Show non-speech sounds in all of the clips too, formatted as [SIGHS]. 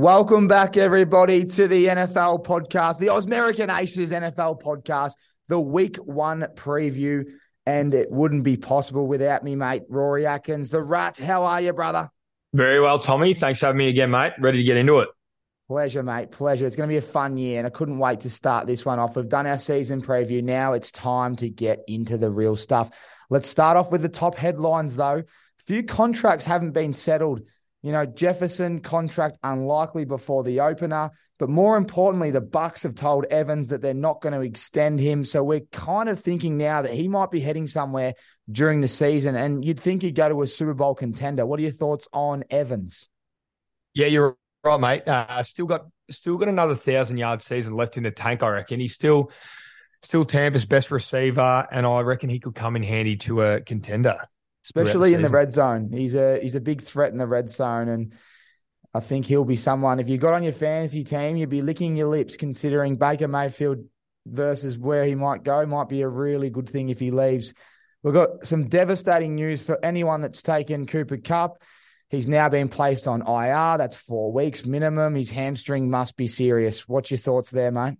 Welcome back, everybody, to the NFL podcast, the Ausmerican Aces NFL podcast, the week one preview. And it wouldn't be possible without me, mate, Rory Atkins, the rat. How are you, brother? Very well, Tommy. Thanks for having me again, mate. Ready to get into it. Pleasure, mate. Pleasure. It's going to be a fun year, and I couldn't wait to start this one off. We've done our season preview. Now it's time to get into the real stuff. Let's start off with the top headlines, though. A few contracts haven't been settled you know, Jefferson contract unlikely before the opener, but more importantly, the Bucks have told Evans that they're not going to extend him. So we're kind of thinking now that he might be heading somewhere during the season, and you'd think he'd go to a Super Bowl contender. What are your thoughts on Evans? Yeah, you're right, mate. Uh, still got still got another thousand yard season left in the tank. I reckon he's still still Tampa's best receiver, and I reckon he could come in handy to a contender especially the in the red zone. He's a he's a big threat in the red zone, and I think he'll be someone. If you got on your fantasy team, you'd be licking your lips considering Baker Mayfield versus where he might go. Might be a really good thing if he leaves. We've got some devastating news for anyone that's taken Cooper Kupp. He's now been placed on IR. That's four weeks minimum. His hamstring must be serious. What's your thoughts there, mate?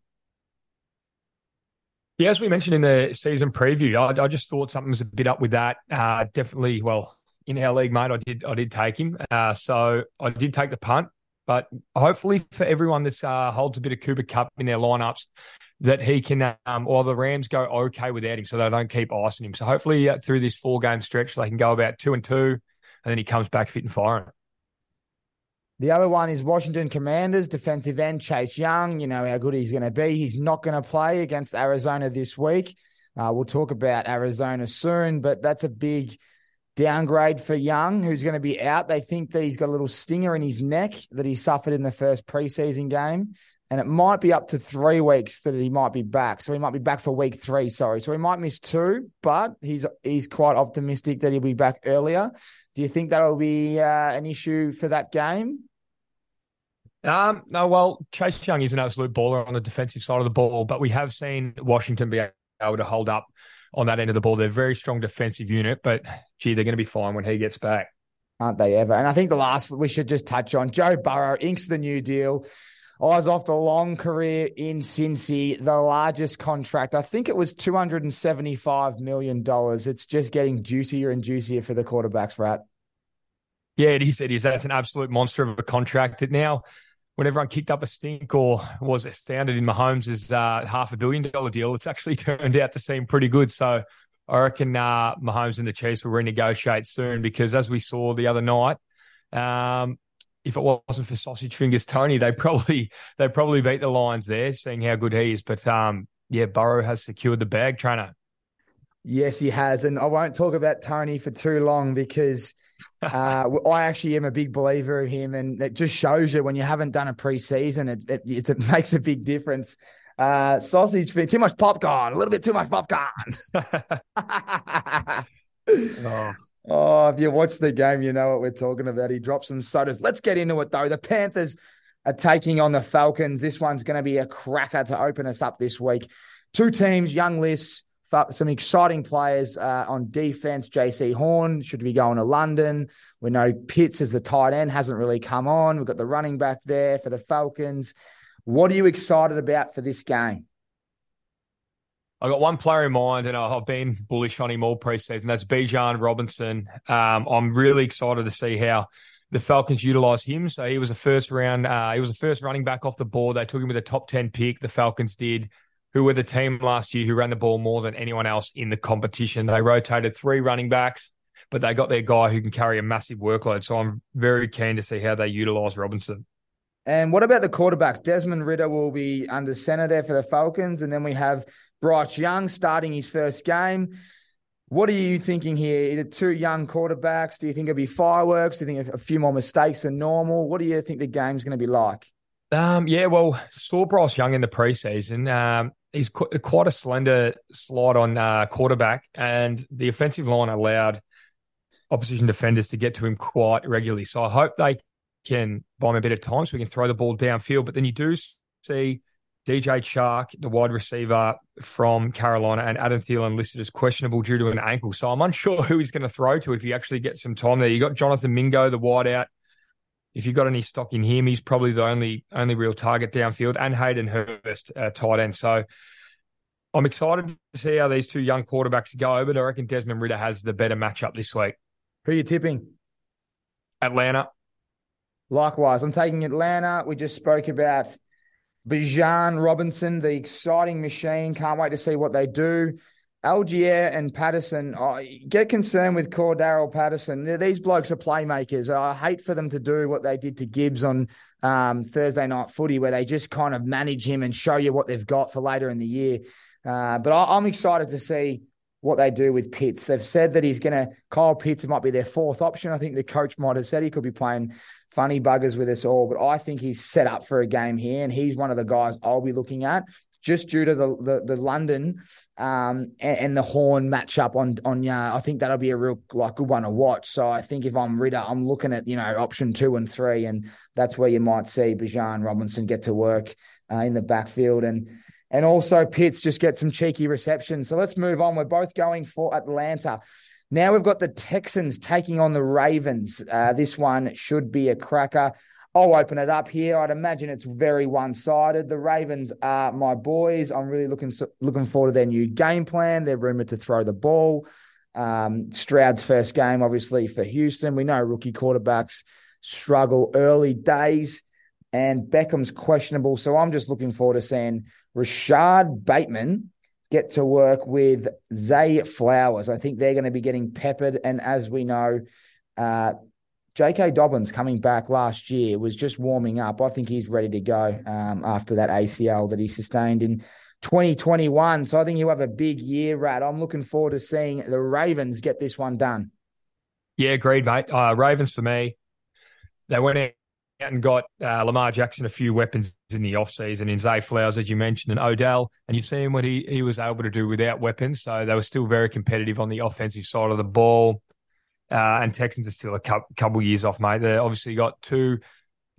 Yeah, as we mentioned in the season preview, I, I just thought something was a bit up with that. Uh, definitely, well, in our league, mate, I did I did take him. Uh, so I did take the punt, but hopefully for everyone that uh, holds a bit of Cooper Kupp in their lineups, that he can, um, or the Rams go okay without him, so they don't keep icing him. So hopefully uh, through this four game stretch, they can go about two and two, and then he comes back fit and firing. The other one is Washington Commanders defensive end Chase Young. You know how good he's going to be. He's not going to play against Arizona this week. Uh, we'll talk about Arizona soon, but that's a big downgrade for Young, who's going to be out. They think that he's got a little stinger in his neck that he suffered in the first preseason game. And it might be up to three weeks that he might be back. So he might be back for week three, sorry. So he might miss two, but he's he's quite optimistic that he'll be back earlier. Do you think that'll be uh, an issue for that game? Um, no, well, Chase Young is an absolute baller on the defensive side of the ball, but we have seen Washington be able to hold up on that end of the ball. They're a very strong defensive unit, but gee, they're going to be fine when he gets back. Aren't they ever? And I think the last we should just touch on Joe Burrow inks the new deal. Eyes off the long career in Cincy, the largest contract. I think it was $275 million. It's just getting juicier and juicier for the quarterbacks, Rat. Yeah, it is. It is. That's an absolute monster of a contract. It now when everyone kicked up a stink or was astounded in Mahomes' uh, half a billion dollar deal, it's actually [LAUGHS] turned out to seem pretty good. So I reckon uh, Mahomes and the Chiefs will renegotiate soon because, as we saw the other night, um, if it wasn't for sausage fingers Tony, they probably [LAUGHS] they probably beat the Lions there, seeing how good he is. But um, yeah, Burrow has secured the bag, trainer. Yes, he has, and I won't talk about Tony for too long because uh, I actually am a big believer of him, and it just shows you when you haven't done a preseason, it, it, it [LAUGHS] makes a big difference. Uh, sausage too much popcorn, a little bit too much popcorn. [LAUGHS] oh. oh, if you watch the game, you know what we're talking about. He drops some sodas. Let's get into it though. The Panthers are taking on the Falcons. This one's going to be a cracker to open us up this week. Two teams, young lists some exciting players uh, on defense. Jaycee Horn should be going to London. We know Pitts as the tight end hasn't really come on. We've got the running back there for the Falcons. What are you excited about for this game? I've got one player in mind, and I've been bullish on him all preseason. That's Bijan Robinson. Um, I'm really excited to see how the Falcons utilize him. So he was a first round, uh, he was the first running back off the board. They took him with a top 10 pick. The Falcons did who were the team last year who ran the ball more than anyone else in the competition. They rotated three running backs, but they got their guy who can carry a massive workload. So I'm very keen to see how they utilize Robinson. And what about the quarterbacks? Desmond Ridder will be under center there for the Falcons. And then we have Bryce Young starting his first game. What are you thinking here? Either two young quarterbacks. Do you think it'll be fireworks? Do you think a few more mistakes than normal? What do you think the game's going to be like? Um, yeah, well, saw Bryce Young in the preseason. Um, he's quite a slender slide on uh, quarterback, and the offensive line allowed opposition defenders to get to him quite regularly. So I hope they can buy him a bit of time so we can throw the ball downfield. But then you do see DJ Chark, the wide receiver from Carolina, and Adam Thielen listed as questionable due to an ankle. So I'm unsure [LAUGHS] who he's going to throw to if he actually gets some time there. You got Jonathan Mingo, the wide out if you've got any stock in him, he's probably the only only real target downfield, and Hayden Hurst, uh, tight end. So I'm excited to see how these two young quarterbacks go, but I reckon Desmond Ridder has the better matchup this week. Who are you tipping? Atlanta. Likewise, I'm taking Atlanta. We just spoke about Bijan Robinson, the exciting machine. Can't wait to see what they do. Allgeier and Patterson, I get concerned with Cordarrelle Patterson. These blokes are playmakers. I hate for them to do what they did to Gibbs on um, Thursday night footy, where they just kind of manage him and show you what they've got for later in the year. Uh, but I, am excited to see what they do with Pitts. They've said that he's going to, Kyle Pitts might be their fourth option. I think the coach might have said he could be playing funny buggers with us all, but I think he's set up for a game here, and he's one of the guys I'll be looking at just due to the the, the London um, and, and, the Horn matchup on on yeah, I think that'll be a real like good one to watch. So I think if I'm Ridder, I'm looking at you know option two and three, and that's where you might see Bijan Robinson get to work uh, in the backfield and. And also Pitts just get some cheeky receptions. So let's move on. We're both going for Atlanta. Now we've got the Texans taking on the Ravens. Uh, this one should be a cracker. I'll open it up here. I'd imagine it's very one-sided. The Ravens are my boys. I'm really looking looking forward to their new game plan. They're rumored to throw the ball. Um, Stroud's first game, obviously for Houston. We know rookie quarterbacks struggle early days, and Beckham's questionable. So I'm just looking forward to seeing Rashod Bateman get to work with Zay Flowers. I think they're going to be getting peppered. And as we know, uh, J.K. Dobbins coming back last year was just warming up. I think he's ready to go um, after that ACL that he sustained in 2021. So I think he'll have a big year, Rat. I'm looking forward to seeing the Ravens get this one done. Yeah, agreed, mate. Uh, Ravens for me. They went out and got uh, Lamar Jackson a few weapons in the offseason in Zay Flowers, as you mentioned, and Odell. And you've seen what he, he was able to do without weapons. So they were still very competitive on the offensive side of the ball. Uh, and Texans are still a couple years off, mate. They obviously got two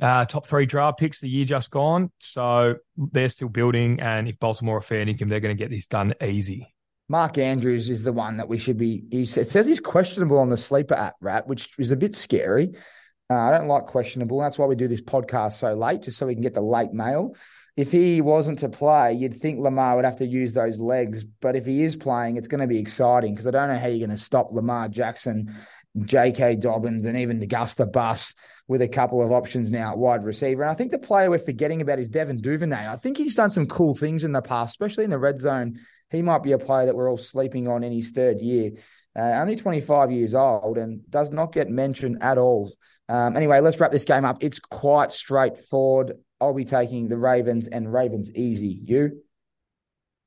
uh, top three draft picks the year just gone. So they're still building. And if Baltimore are fair income, they're going to get this done easy. Mark Andrews is the one that we should be. He says he's questionable on the sleeper app, Rat, which is a bit scary. Uh, I don't like questionable. That's why we do this podcast so late, just so we can get the late mail. If he wasn't to play, you'd think Lamar would have to use those legs. But if he is playing, it's going to be exciting because I don't know how you're going to stop Lamar Jackson, J.K. Dobbins, and even Gus the Bus with a couple of options now at wide receiver. And I think the player we're forgetting about is Devin Duvernay. I think he's done some cool things in the past, especially in the red zone. He might be a player that we're all sleeping on in his third year. Uh, only 25 years old and does not get mentioned at all um, anyway, let's wrap this game up. It's quite straightforward. I'll be taking the Ravens and Ravens easy. You?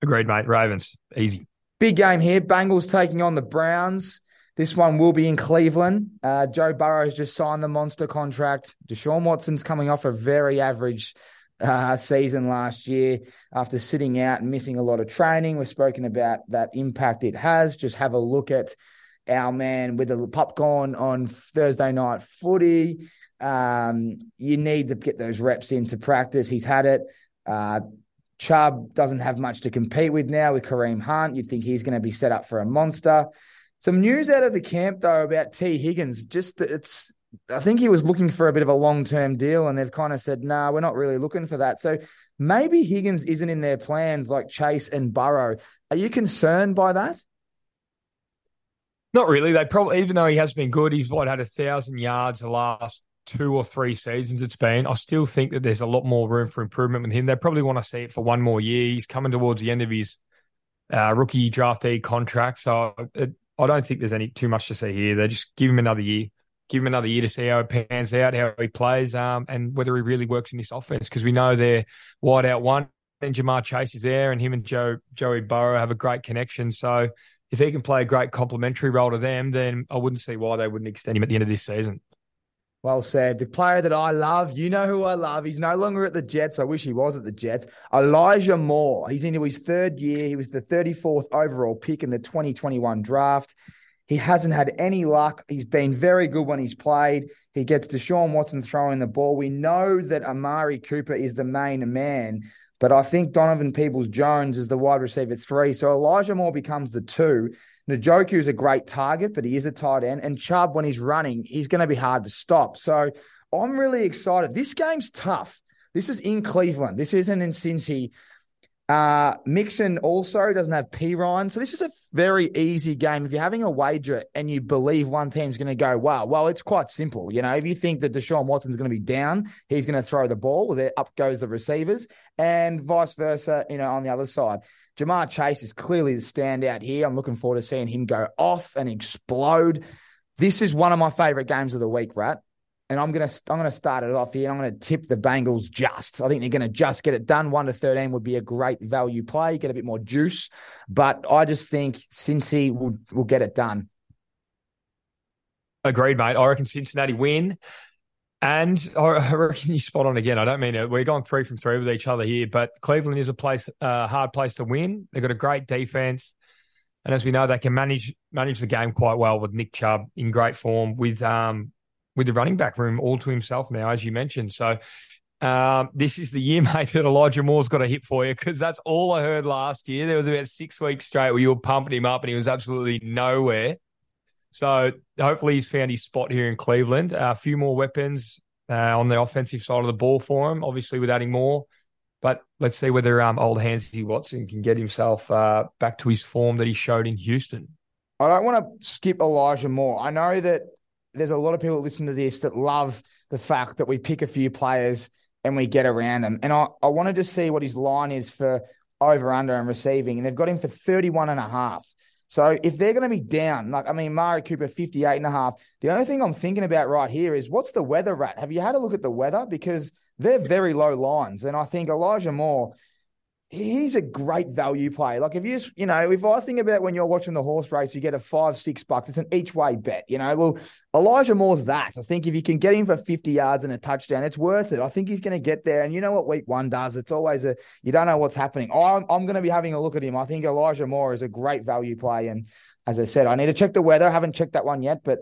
Agreed, mate. Ravens easy. Big game here. Bengals taking on the Browns. This one will be in Cleveland. Uh, Joe Burrow's just signed the monster contract. Deshaun Watson's coming off a very average uh, season last year after sitting out and missing a lot of training. We've spoken about that impact it has. Just have a look at our man with the popcorn on Thursday night footy. Um, you need to get those reps into practice. He's had it. Uh, Chubb doesn't have much to compete with now with Kareem Hunt. You'd think he's going to be set up for a monster. Some news out of the camp though about Tee Higgins. Just it's, I think he was looking for a bit of a long term deal, and they've kind of said, "Nah, we're not really looking for that." So maybe Higgins isn't in their plans like Chase and Burrow. Are you concerned by that? Not really. They probably, even though he has been good, he's what had a thousand yards the last two or three seasons it's been. I still think that there's a lot more room for improvement with him. They probably want to see it for one more year. He's coming towards the end of his uh, rookie draftee contract, so it, I don't think there's any too much to see here. They just give him another year, give him another year to see how it pans out, how he plays, um, and whether he really works in this offense. Because we know they're wide out one, and Ja'Marr Chase is there, and him and Joe Joey Burrow have a great connection. So if he can play a great complementary role to them, then I wouldn't see why they wouldn't extend him at the end of this season. Well said. The player that I love, you know who I love. He's no longer at the Jets. I wish he was at the Jets. Elijah Moore. He's into his third year. He was the 34th overall pick in the 2021 draft. He hasn't had any luck. He's been very good when he's played. He gets Deshaun Watson throwing the ball. We know that Amari Cooper is the main man, but I think Donovan Peoples Jones is the wide receiver three. So Elijah Moore becomes the two. Njoku is a great target, but he is a tight end. And Chubb, when he's running, he's going to be hard to stop. So I'm really excited. This game's tough. This is in Cleveland. This isn't in Cincy. Uh, Mixon also doesn't have Perine. So this is a very easy game. If you're having a wager and you believe one team's going to go, wow, well, it's quite simple. You know, if you think that Deshaun Watson's going to be down, he's going to throw the ball, there up goes the receivers, and vice versa, you know, on the other side. Ja'Marr Chase is clearly the standout here. I'm looking forward to seeing him go off and explode. This is one of my favorite games of the week, Rat and I'm gonna I'm gonna start it off here. I'm gonna tip the Bengals just. I think they're gonna just get it done. One to thirteen would be a great value play, get a bit more juice. But I just think Cincy will will get it done. Agreed, mate. I reckon Cincinnati win. And [LAUGHS] I reckon you spot on again. I don't mean it. We're going three from three with each other here, but Cleveland is a place, a uh, hard place to win. They've got a great defense, and as we know, they can manage manage the game quite well with Nick Chubb in great form with um with the running back room all to himself now, as you mentioned. So um, this is the year, [LAUGHS] mate, that Elijah Moore's got a hit for you because that's all I heard last year. There was about six weeks straight where you were pumping him up and he was absolutely nowhere. So hopefully he's found his spot here in Cleveland. Uh, a few more weapons uh, on the offensive side of the ball for him, obviously with adding more. But let's see whether um, old Hansy Watson can get himself uh, back to his form that he showed in Houston. I don't want to skip Elijah Moore. I know that there's a lot of people that listen to this that love the fact that we pick a few players and we get around them. And I, I wanted to see what his line is for over under and receiving. And they've got him for 31 and a half. So if they're going to be down, like, I mean, Mari Cooper, 58 and a half. The only thing I'm thinking about right here is what's the weather rat? Have you had a look at the weather? Because they're very low lines. And I think Elijah Moore, he's a great value play. Like if you just, you know, if I think about when you're watching the horse race, you get a five, six bucks. It's an each way bet, you know. Well, Elijah Moore's that. I think if you can get him for 50 yards and a touchdown, it's worth it. I think he's going to get there. And you know what week one does? It's always a, you don't know what's happening. I'm, I'm going to be having a look at him. I think Elijah Moore is a great value play. And as I said, I need to check the weather. I haven't checked that one yet, but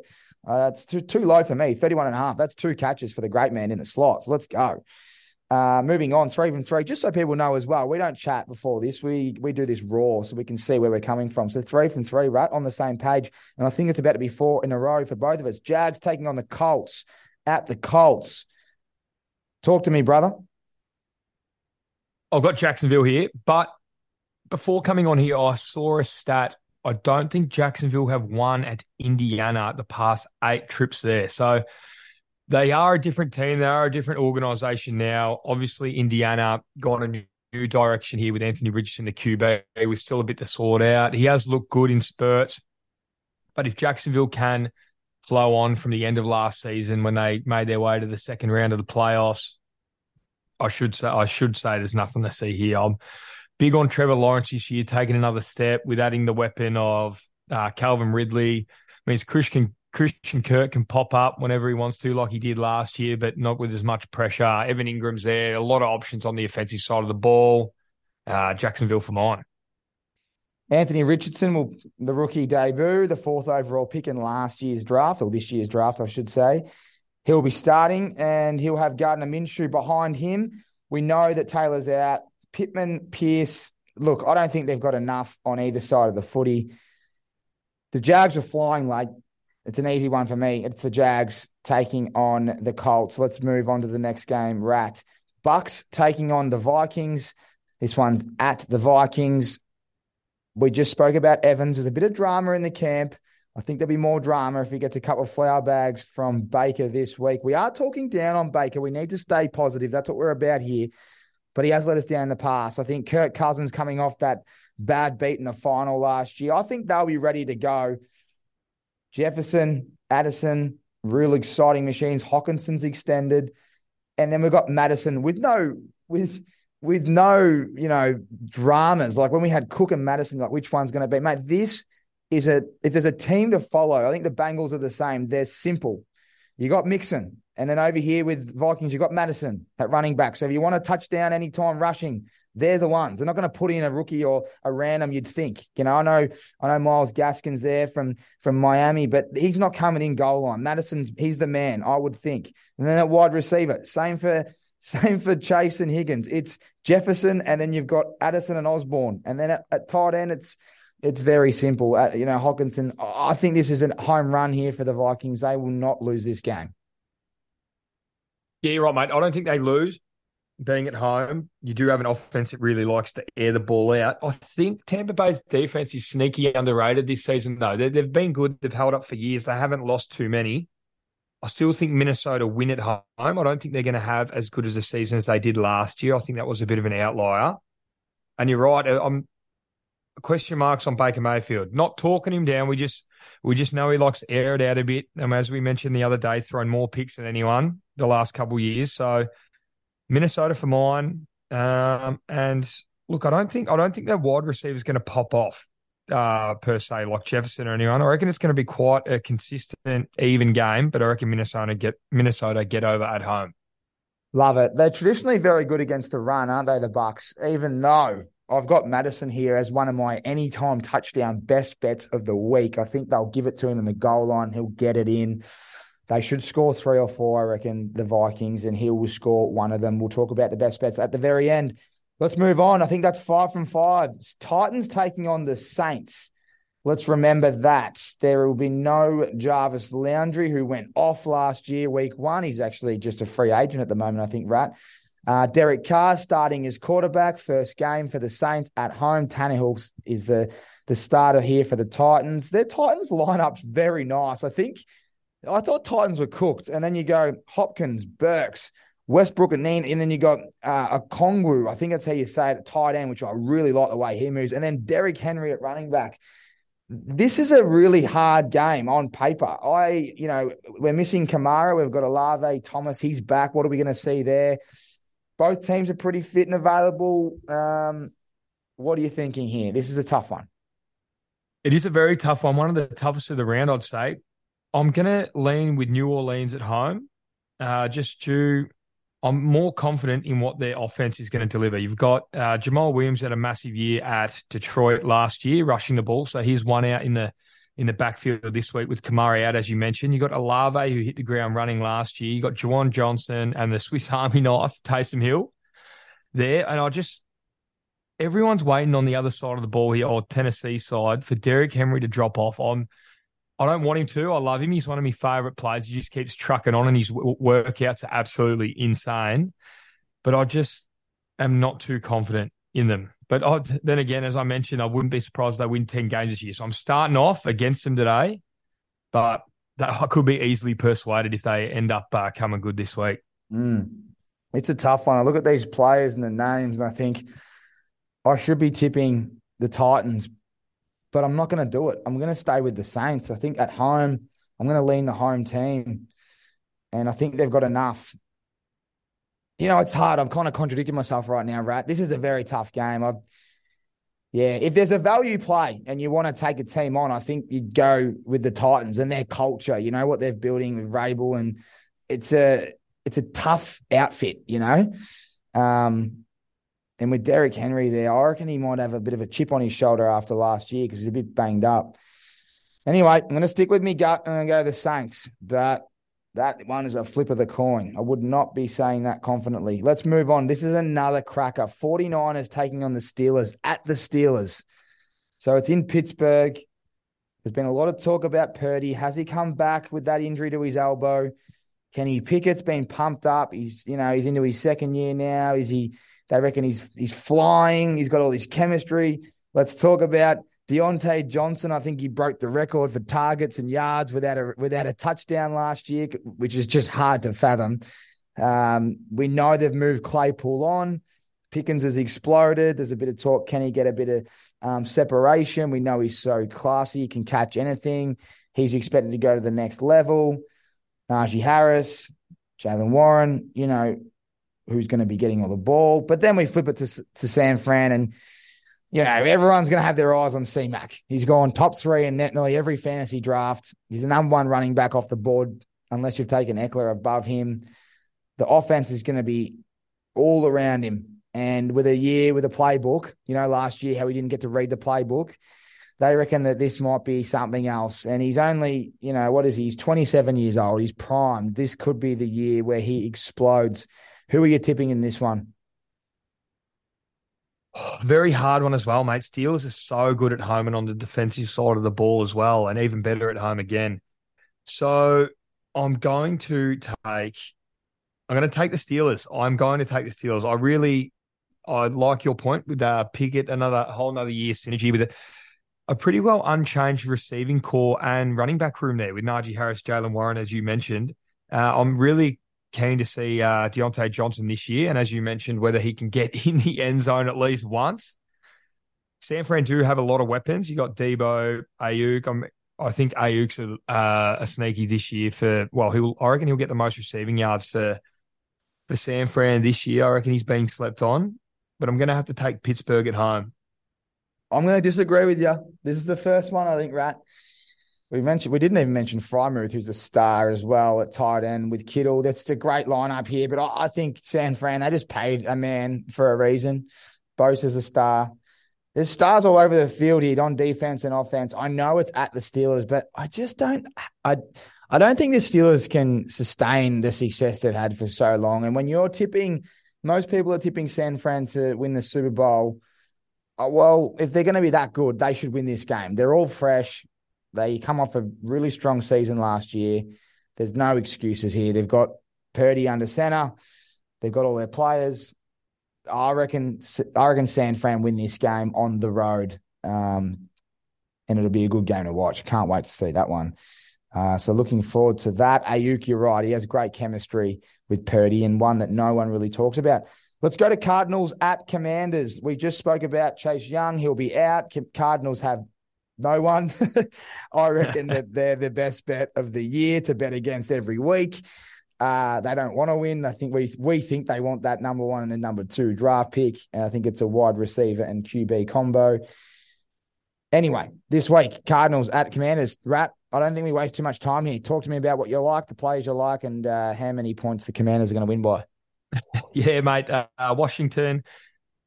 uh, it's too, too low for me. 31 and a half. That's two catches for the great man in the slots. Let's go. Uh, moving on, three from three, just so people know as well, we don't chat before this. We we do this raw so we can see where we're coming from. So three from three, right on the same page. And I think it's about to be four in a row for both of us. Jags taking on the Colts at the Colts. Talk to me, brother. I've got Jacksonville here, but before coming on here, I saw a stat. I don't think Jacksonville have won at Indiana the past eight trips there. So they are a different team. They are a different organization now. Obviously, Indiana gone a new, direction here with Anthony Richardson, the QB. He was still a bit to sort out. He has looked good in spurts. But if Jacksonville can flow on from the end of last season when they made their way to the second round of the playoffs, I should say I should say there's nothing to see here. I'm big on Trevor Lawrence this year, taking another step with adding the weapon of uh, Calvin Ridley. Means Christian Christian Kirk can pop up whenever he wants to, like he did last year, but not with as much pressure. Evan Engram's there, a lot of options on the offensive side of the ball. Uh, Jacksonville for mine. Anthony Richardson will the rookie debut, the fourth overall pick in last year's draft, or this year's draft, I should say. He'll be starting and he'll have Gardner Minshew behind him. We know that Taylor's out. Pittman, Pierce, look, I don't think they've got enough on either side of the footy. The Jags are flying like it's an easy one for me. It's the Jags taking on the Colts. Let's move on to the next game. Rat. Bucks taking on the Vikings. This one's at the Vikings. We just spoke about Evans. There's a bit of drama in the camp. I think there'll be more drama if he gets a couple of flour bags from Baker this week. We are talking down on Baker. We need to stay positive. That's what we're about here. But he has let us down in the past. I think Kirk Cousins coming off that bad beat in the final last year. I think they'll be ready to go. Jefferson, Addison, real exciting machines. Hockenson's extended, and then we've got Mattison with no with with no you know dramas. Like when we had Cook and Mattison. like which one's going to be, mate? This is a if there's a team to follow. I think the Bengals are the same. They're simple. You got Mixon, and then over here with Vikings, you got Mattison at running back. So if you want a touchdown anytime rushing, they're the ones. They're not going to put in a rookie or a random. You'd think, you know. I know, I know Myles Gaskin's there from from Miami, but he's not coming in goal line. Mattison's he's the man, I would think. And then at wide receiver, same for [LAUGHS] same for Chase and Higgins. It's Jefferson, and then you've got Addison and Osborn, and then at, at tight end, it's It's very simple. Uh, you know, Hockenson, I think this is a home run here for the Vikings. They will not lose this game. Yeah, you're right, mate. I don't think they lose. Being at home, you do have an offense that really likes to air the ball out. I think Tampa Bay's defense is sneaky underrated this season, though. they have been good. They've held up for years. They haven't lost too many. I still think Minnesota win at home. I don't think they're going to have as good as a season as they did last year. I think that was a bit of an outlier. And you're right. Uh, I'm question marks on Baker Mayfield. Not talking him down. We just we just know he likes to air it out a bit. And as we mentioned the other day, throwing more picks than anyone the last couple years. So Minnesota for mine. Um, and look, I don't think I don't think their wide receiver is going to pop off uh, per se, like Jefferson or anyone. I reckon it's going to be quite a consistent, even game. But I reckon Minnesota get Minnesota get over at home. Love it. They're traditionally very good against the run, aren't they? The Bucks, even though I've got Mattison here as one of my anytime touchdown best bets of the week. I think they'll give it to him in the goal line. He'll get it in. They should score three or four, I reckon, the Vikings, and he will score one of them. We'll talk about the best bets at the very end. Let's move on. I think that's five from five. Titans taking on the Saints. Let's remember that there will be no Jarvis Landry, who went off last year, week one. He's actually just a free agent at the moment, I think, right? Uh, Derek Carr starting as quarterback, first game for the Saints at home. Tannehill is the the starter here for the Titans. Their Titans lineup's very nice. I think I thought Titans were cooked, and then you go Hopkins, Burks, Westbrook, and then and then you got uh, Okonkwo. I think that's how you say it tight end, which I really like the way he moves, and then Derrick Henry at running back. This is a really hard game on paper. I, you know, we're missing Kamara. We've got Olave Thomas. He's back. What are we going to see there? Both teams are pretty fit and available. Um, what are you thinking here? This is a tough one. It is a very tough one. One of the toughest of the round, I'd say. I'm to lean with New Orleans at home, uh, just due. I'm more confident in what their offense is going to deliver. You've got uh, Jamaal Williams had a massive year at Detroit last year, rushing the ball. So he's one out in the in the backfield this week with Kamara out, as you mentioned. You got Olave who hit the ground running last year. You got Juwan Johnson and the Swiss [LAUGHS] Army knife, Taysom Hill, there. And I just everyone's waiting on the other side of the ball here, or Tennessee side, for Derrick Henry to drop off. I'm I don't want him to. I love him. He's one of my favorite players. He just keeps trucking on, and his workouts are absolutely insane. But I just am not too confident in them. But I, then again, as I mentioned, I wouldn't be surprised they win 10 games this year. So I'm starting off against them today, but that, I could be easily persuaded if they end up uh, coming good this week. Mm. It's a tough one. I look at these players and the names, and I think I should be tipping the Titans, but I'm not going to do it. I'm going to stay with the Saints. I think at home, I'm going to lean the home team, and I think they've got enough you know, it's hard. I'm kind of contradicting myself right now, right? This is a very tough game. I've, yeah, if there's a value play and you want to take a team on, I think you'd go with the Titans and their culture. You know what they're building with Vrabel, and it's a it's a tough outfit. You know, um, and with Derrick Henry there, I reckon he might have a bit of a chip on his shoulder after last year because he's a bit banged up. Anyway, I'm going to stick with me gut and I'm going to go the Saints, but that one is a flip of the coin. I would not be saying that confidently. Let's move on. This is another cracker. 49ers taking on the Steelers at the Steelers. So it's in Pittsburgh. There's been a lot of talk about Purdy. Has he come back with that injury to his elbow? Kenny Pickett's been pumped up. He's, you know, he's into his second year now. Is he? They reckon he's he's flying. He's got all this chemistry. Let's talk about Diontae Johnson, I think he broke the record for targets and yards without a without a touchdown last year, which is just hard to fathom. Um, we know they've moved Claypool on. Pickens has exploded. There's a bit of talk. Can he get a bit of um, separation? We know he's so classy. He can catch anything. He's expected to go to the next level. Najee Harris, Jaylen Warren, you know, who's going to be getting all the ball. But then we flip it to, to San Fran and you know, everyone's going to have their eyes on C-Mac. He's gone top three in nearly every fantasy draft. He's the number one running back off the board, unless you've taken Ekeler above him. The offense is going to be all around him. And with a year with a playbook, you know, last year how he didn't get to read the playbook, they reckon that this might be something else. And he's only, you know, what is he? He's 27 years old. He's primed. This could be the year where he explodes. Who are you tipping in this one? [SIGHS] Very hard one as well, mate. Steelers are so good at home and on the defensive side of the ball as well, and even better at home again. So I'm going to take. I'm going to take the Steelers. I'm going to take the Steelers. I really, I like your point with uh, Pickett. Another whole another year synergy with it. A pretty well unchanged receiving core and running back room there with Najee Harris, Jaylen Warren, as you mentioned. Uh, I'm really keen to see uh, Diontae Johnson this year, and as you mentioned, whether he can get [LAUGHS] in the end zone at least once. San Fran do have a lot of weapons. You got Deebo, Aiyuk. I'm, I think Aiyuk's a, uh, a sneaky this year for. Well, he'll. I reckon he'll get the most receiving yards for for San Fran this year. I reckon he's being slept on, but I'm going to have to take Pittsburgh at home. I'm going to disagree with you. This is the first one I think, Rat. We mentioned we didn't even mention Freiermuth, who's a star as well at tight end with Kittle. That's a great lineup here, but I, I think San Fran they just paid a man for a reason. Bosa's a star. There's stars all over the field here on defense and offense. I know it's at the Steelers, but I just don't. I I don't think the Steelers can sustain the success they've had for so long. And when you're tipping, most people are tipping San Fran to win the Super Bowl. Uh, well, if they're going to be that good, they should win this game. They're all fresh. They come off a really strong season last year. There's no excuses here. They've got Purdy under center. They've got all their players. I reckon. I reckon San Fran win this game on the road, um, and it'll be a good game to watch. Can't wait to see that one. Uh, so looking forward to that. Aiyuk, you're right. He has great chemistry with Purdy, and one that no one really talks about. Let's go to Cardinals at Commanders. We just spoke about Chase Young. He'll be out. Cardinals have no one. [LAUGHS] I reckon that they're the best bet of the year to bet against every week. Uh, they don't want to win. I think we we think they want that number one and the number two draft pick. And I think it's a wide receiver and QB combo. Anyway, this week, Cardinals at Commanders. Rat, I don't think we waste too much time here. Talk to me about what you like, the players you like, and uh, how many points the Commanders are going to win by. [LAUGHS] yeah, mate. Uh, Washington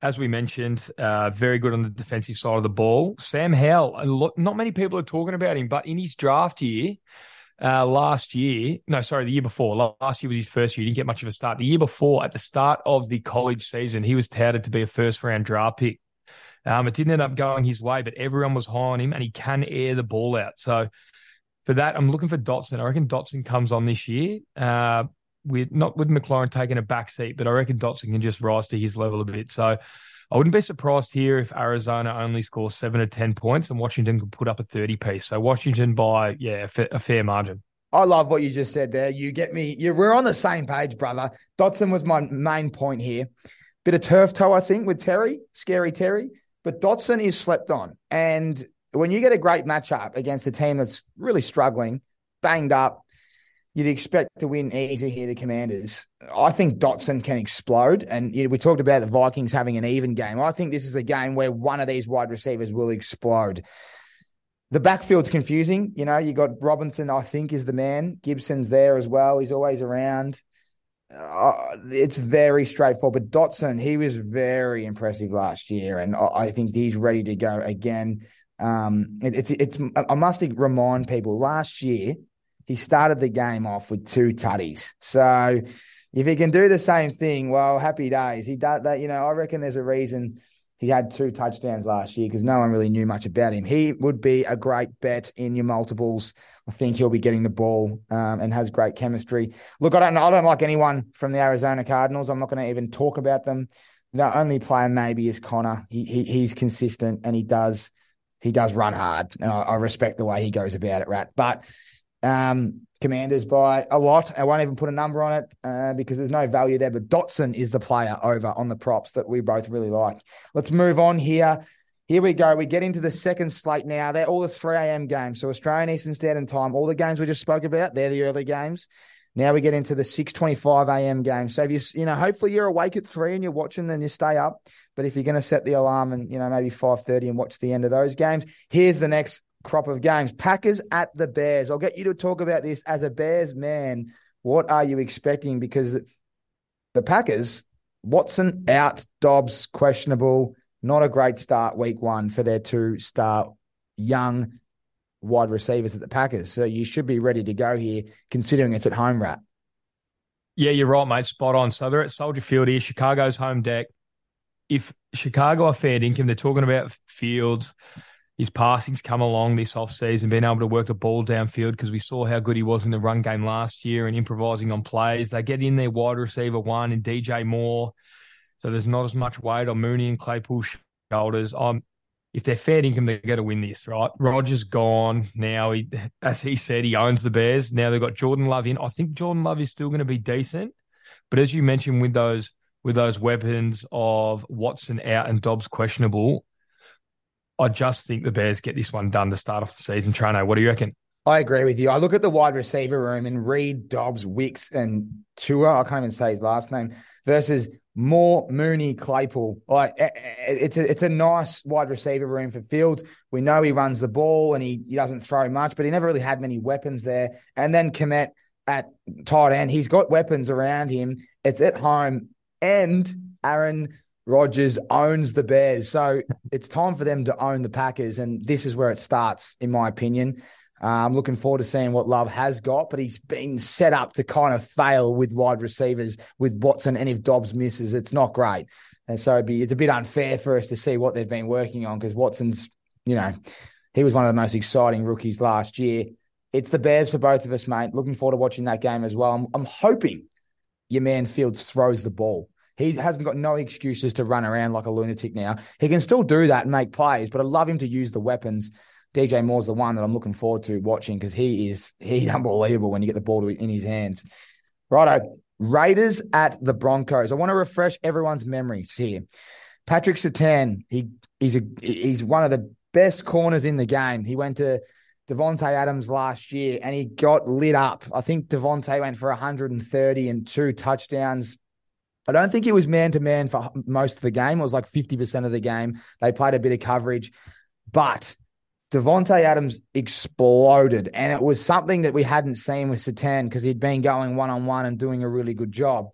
as we mentioned, uh, very good on the defensive side of the ball. Sam Howell, not many people are talking about him, but in his draft year, uh, last year, no, sorry, the year before, last year was his first year. He didn't get much of a start. The year before, at the start of the college season, he was touted to be a first round draft pick. Um, it didn't end up going his way, but everyone was high on him and he can air the ball out. So for that, I'm looking for Dotson. I reckon Dotson comes on this year. Uh, with not with McLaurin taking a back seat, but I reckon Dotson can just rise to his level a bit. So I wouldn't be surprised here if Arizona only scores seven or ten points and Washington could put up a thirty piece. So Washington by yeah a, fair margin. I love what you just said there. You get me. You, we're on the same page, brother. Dotson was my main point here. Bit of turf toe, I think, with Terry, scary Terry. But Dotson is slept on. And when you get a great matchup against a team that's really struggling, banged up, you'd expect to win easy here, the Commanders. I think Dotson can explode. And you know, we talked about the Vikings having an even game. I think this is a game where one of these wide receivers will explode. The backfield's confusing. You know, you got Robinson, I think, is the man. Gibson's there as well. He's always around. Uh, it's very straightforward. But Dotson, he was very impressive last year, and I think he's ready to go again. Um, it, it's it's. I must remind people last year he started the game off with two tutties. So if he can do the same thing, well, happy days. He does that. You know, I reckon there's a reason he had two touchdowns last year because no one really knew much about him. He would be a great bet in your multiples. I think he'll be getting the ball um, and has great chemistry. Look, I don't I don't like anyone from the Arizona Cardinals. I'm not going to even talk about them. The only player maybe is Conner. He, he he's consistent and he does he does run hard. And I, I respect the way he goes about it, Rat. But um, Commanders by a lot. I won't even put a number on it uh, because there's no value there. But Dotson is the player over on the props that we both really like. Let's move on here. Here we go. We get into the second slate now. They're all the 3 a.m. games. So Australian Eastern Standard Time, all the games we just spoke about, they're the early games. Now we get into the 6:25 a.m. game. So if you you know, hopefully you're awake at three and you're watching, then you stay up. But if you're going to set the alarm and you know maybe 5:30 and watch the end of those games, here's the next crop of games. Packers at the Bears. I'll get you to talk about this as a Bears man. What are you expecting? Because the Packers, Watson out, Doubs questionable. Not a great start week one for their two star young wide receivers at the Packers. So you should be ready to go here, considering it's at home, Rat. Yeah, you're right, mate. Spot on. So they're at Soldier Field here, Chicago's home deck if Chicago are fair income, they're talking about Fields. His passing's come along this offseason, being able to work the ball downfield because we saw how good he was in the run game last year and improvising on plays. They get in their wide receiver one and DJ Moore. So there's not as much weight on Mooney and Claypool's shoulders. I'm if they're fair income, they're going to win this, right? Rodgers gone now. He, as he said, he owns the Bears. Now they've got Jordan Love in. I think Jordan Love is still going to be decent, but as you mentioned, with those with those weapons of Watson out and Doubs questionable, I just think the Bears get this one done to start off the season. Trano, what do you reckon? I agree with you. I look at the wide receiver room and Reed, Doubs, Wicks, and Tua. I can't even say his last name versus Moore, Mooney, Claypool. Like eh, eh, eh, it's a it's a nice wide receiver room for Fields. We know he runs the ball and he, he doesn't throw much, but he never really had many weapons there. And then Kmet at tight end, he's got weapons around him. It's at home, and Aaron Rodgers owns the Bears, so it's time for them to own the Packers, and this is where it starts, in my opinion. Uh, I'm looking forward to seeing what Love has got, but he's been set up to kind of fail with wide receivers with Watson. And if Doubs misses, it's not great. And so be, it's a bit unfair for us to see what they've been working on because Watson's, you know, he was one of the most exciting rookies last year. It's the Bears for both of us, mate. Looking forward to watching that game as well. I'm, I'm hoping your man Fields throws the ball. He hasn't got no excuses to run around like a lunatic now. He can still do that and make plays, but I love him to use the weapons. DJ Moore's the one that I'm looking forward to watching because he is he's [LAUGHS] unbelievable when you get the ball in his hands. Righto, Raiders at the Broncos. I want to refresh everyone's memories here. Patrick Surtain, he he's a he's one of the best corners in the game. He went to Davante Adams last year and he got lit up. I think Davante went for 130 and two touchdowns. I don't think it was man to man for most of the game. It was like 50% of the game. They played a bit of coverage, but Davante Adams exploded, and it was something that we hadn't seen with Surtain because he'd been going one on one and doing a really good job.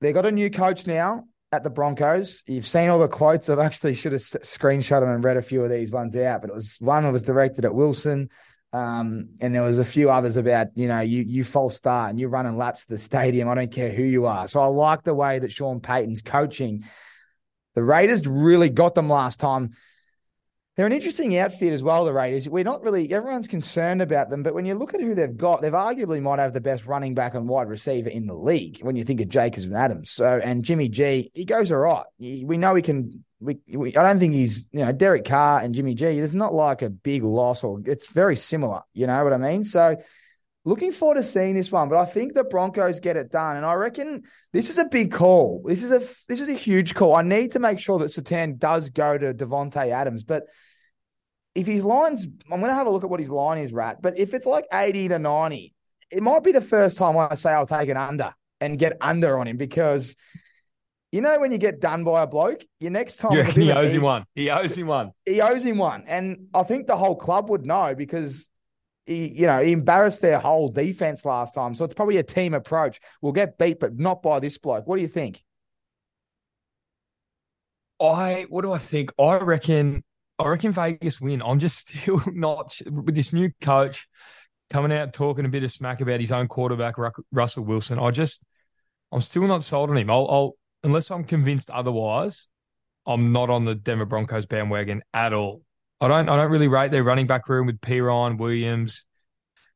They got a new coach now at the Broncos. You've seen all the quotes. I've actually should have screenshot them and read a few of these ones out, but it was one that was directed at Wilson. Um, and there was a few others about, you know, you you false start and you're running laps to the stadium. I don't care who you are. So I like the way that Sean Payton's coaching. The Raiders really got them last time. They're an interesting outfit as well, the Raiders. We're not really, everyone's concerned about them, but when you look at who they've got, they've arguably might have the best running back and wide receiver in the league when you think of Jacobs and Adams. So, and Jimmy G, he goes all right. We know he can, we, we, I don't think he's, you know, Derek Carr and Jimmy G, there's not like a big loss or it's very similar. You know what I mean? So, looking forward to seeing this one, but I think the Broncos get it done, and I reckon this is a big call. This is a this is a huge call. I need to make sure that Surtain does go to Davante Adams, but if his line's, I'm going to have a look at what his line is, Rat. But if it's like 80 to 90, it might be the first time I say I'll take an under and get under on him because, you know, when you get done by a bloke, your next time. Yeah, he owes him one. He owes him one. He owes him one. And I think the whole club would know because he, you know, he embarrassed their whole defense last time. So it's probably a team approach. We'll get beat, but not by this bloke. What do you think? I, what do I think? I reckon I reckon Vegas win. I'm just [LAUGHS] still not with this new coach coming out talking a bit of smack about his own quarterback Russell Wilson. I just I'm still not sold on him. I'll, I'll unless I'm convinced otherwise. I'm not on the Denver Broncos bandwagon at all. I don't I don't really rate their running back room with Perine Williams,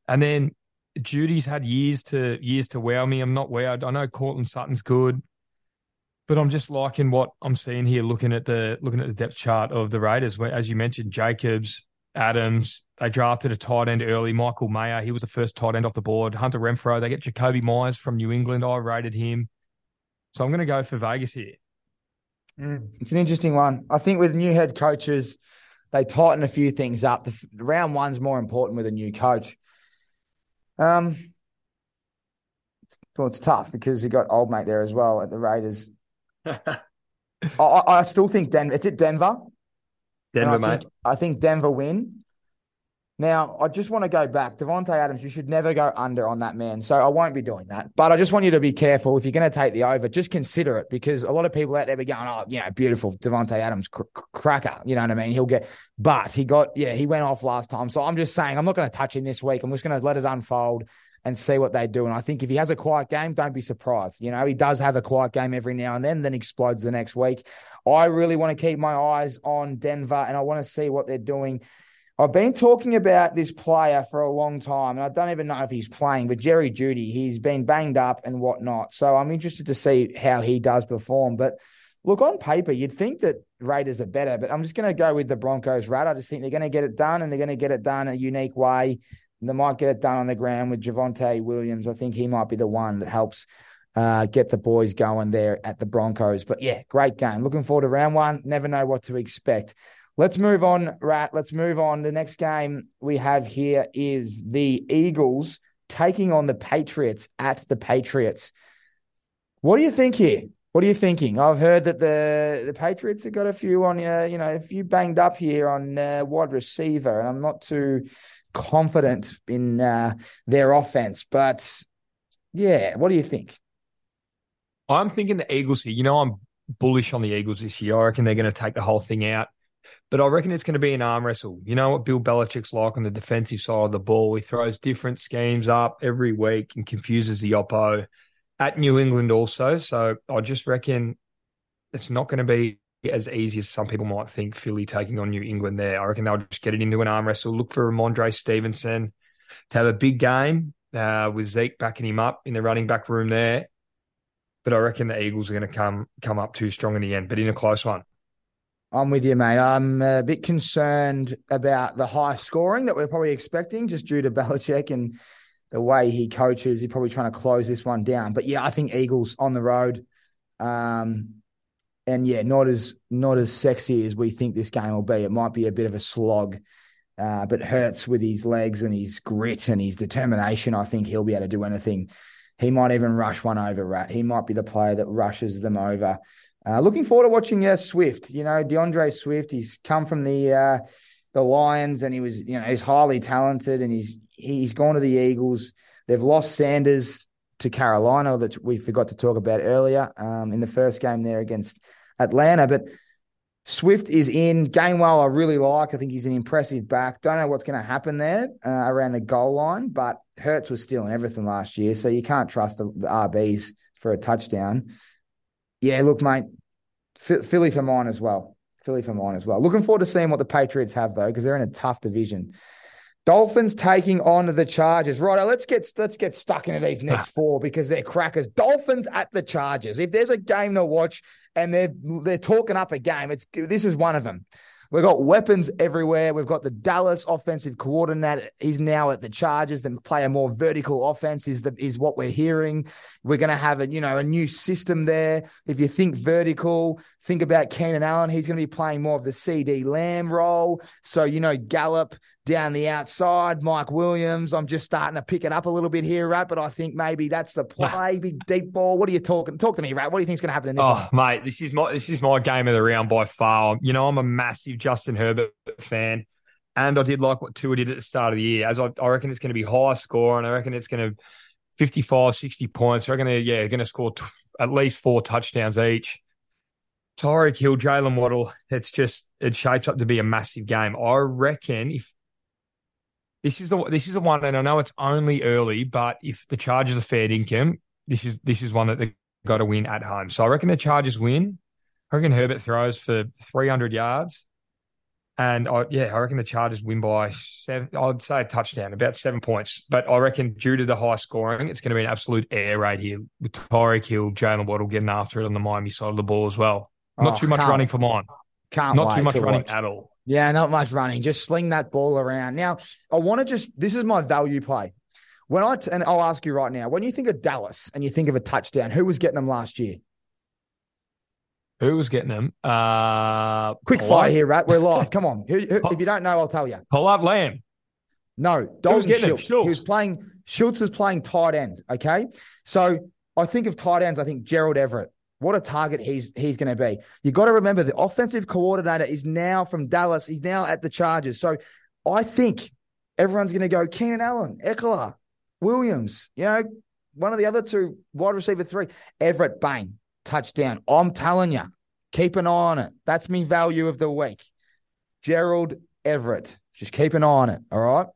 and then Jeudy's had years to years to wow me. I'm not wowed. I know Courtland Sutton's good but I'm just liking what I'm seeing here. Looking at the looking at the depth chart of the Raiders, as you mentioned, Jacobs, Adams. They drafted a tight end early, Michael Mayer. He was the first tight end off the board. Hunter Renfrow. They get Jakobi Meyers from New England. I rated him, so I'm going to go for Vegas here. Mm, it's an interesting one. I think with new head coaches, they tighten a few things up. The round one's more important with a new coach. Um, well, it's tough because you got old mate there as well at the Raiders. [LAUGHS] I, I, still think Denver. It's at Denver. Denver, I mate. Think, I think Denver win. Now, I just want to go back. Davante Adams, you should never go under on that man. So I won't be doing that. But I just want you to be careful. If you're going to take the over, just consider it because a lot of people out there be going, oh, you know, beautiful Davante Adams cr- cracker. You know what I mean? He'll get, but he got, yeah, he went off last time. So I'm just saying, I'm not going to touch him this week. I'm just going to let it unfold. and see what they do. And I think if he has a quiet game, don't be surprised. You know, he does have a quiet game every now and then, then explodes the next week. I really want to keep my eyes on Denver and I want to see what they're doing. I've been talking about this player for a long time, and I don't even know if he's playing, but Jerry Jeudy, he's been banged up and whatnot. So I'm interested to see how he does perform. But look, on paper, you'd think that Raiders are better, but I'm just going to go with the Broncos rat. I just think they're going to get it done and they're going to get it done in a unique way. They might get it done on the ground with Javonte Williams. I think he might be the one that helps uh, get the boys going there at the Broncos. But yeah, great game. Looking forward to round one. Never know what to expect. Let's move on, Rat. Let's move on. The next game we have here is the Eagles taking on the Patriots at the Patriots. What do you think here? What are you thinking? I've heard that the the Patriots have got a few on, uh, you know, a few banged up here on uh, wide receiver, and I'm not too confident in uh, their offense. But yeah, what do you think? I'm thinking the Eagles here. You know, I'm bullish on the Eagles this year. I reckon they're going to take the whole thing out. But I reckon it's going to be an arm wrestle. You know what Bill Belichick's like on the defensive side of the ball? He throws different schemes up every week and confuses the oppo at New England also. So I just reckon it's not going to be as easy as some people might think. Philly taking on New England there. I reckon they'll just get it into an arm wrestle. Look for Rhamondre Stevenson to have a big game uh, with Zeke backing him up in the running back room there. But I reckon the Eagles are going to come come up too strong in the end, but in a close one. I'm with you, mate. I'm a bit concerned about the high scoring that we're probably expecting just due to [LAUGHS] Belichick and the way he coaches. He's probably trying to close this one down. But yeah, I think Eagles on the road. Um, and yeah, not as not as sexy as we think this game will be. It might be a bit of a slog, uh, but Hurts with his legs and his grit and his determination. I think he'll be able to do anything. He might even rush one over. Rat. He might be the player that rushes them over. Uh, looking forward to watching uh, Swift. You know, DeAndre Swift. He's come from the uh, the Lions, and he was, you know, he's highly talented, and he's he's gone to the Eagles. They've lost Sanders to Carolina that we forgot to talk about earlier um, in the first game there against Atlanta. But Swift is in. Gainwell, I really like. I think he's an impressive back. Don't know what's going to happen there uh, around the goal line, but Hurts was stealing everything last year, so you can't trust the, the RBs for a touchdown. Yeah, look, mate, Philly for mine as well. Philly for mine as well. Looking forward to seeing what the Patriots have though, because they're in a tough division. Dolphins taking on the Chargers. Right, let's get let's get stuck into these next ah. four because they're crackers. Dolphins at the Chargers. If there's a game to watch and they're they're talking up a game, it's this is one of them. We've got weapons everywhere. We've got the Dallas offensive coordinator. He's now at the Chargers. Then play a more vertical offense is the is what we're hearing. We're going to have a you know a new system there. If you think vertical, think about Keenan Allen. He's going to be playing more of the CeeDee Lamb role. So you know Gallup down the outside, Mike Williams. I'm just starting to pick it up a little bit here, Rat. But I think maybe that's the play. Big deep ball. What are you talking? Talk to me, Rat. What do you think is going to happen in this? Oh, one? mate, this is my this is my game of the round by far. You know, I'm a massive Justin Herbert fan. And I did like what Tua did at the start of the year. As I, I reckon it's going to be high score, and I reckon it's going to 55, 60 points. I reckon they're, yeah, going to score t- at least four touchdowns each. Tyreek Hill, Jaylen Waddle, it's just, it shapes up to be a massive game. I reckon if this is the this is the one, and I know it's only early, but if the Chargers are fair income, this is this is one that they've got to win at home. So I reckon the Chargers win. I reckon Herbert throws for 300 yards. And I, yeah, I reckon the Chargers win by seven. I'd say a touchdown, about seven points. But I reckon due to the high scoring, it's going to be an absolute air raid here with Tyreek Hill, Jaylen Waddle getting after it on the Miami side of the ball as well. Not oh, too much running for mine. Can't not too much running watch. at all. Yeah, not much running. Just sling that ball around. Now, I want to just. This is my value play. When I t- and I'll ask you right now, when you think of Dallas and you think of a touchdown, who was getting them last year? Who was getting them? Uh, Quick fire here, Rat. We're live. Come on. [LAUGHS] Who, who, if you don't know, I'll tell you. Pollard Lamb. No, Dalton Schultz. Schultz. He was playing. Schultz was playing tight end. Okay, so I think of tight ends. I think Gerald Everett. What a target he's he's going to be. You got to remember the offensive coordinator is now from Dallas. He's now at the Chargers. So I think everyone's going to go Keenan Allen, Ekeler, Williams. You know, one of the other two wide receiver three, Everett Bain touchdown. I'm telling you, keep an eye on it. That's me value of the week. Gerald Everett. Just keep an eye on it. All right.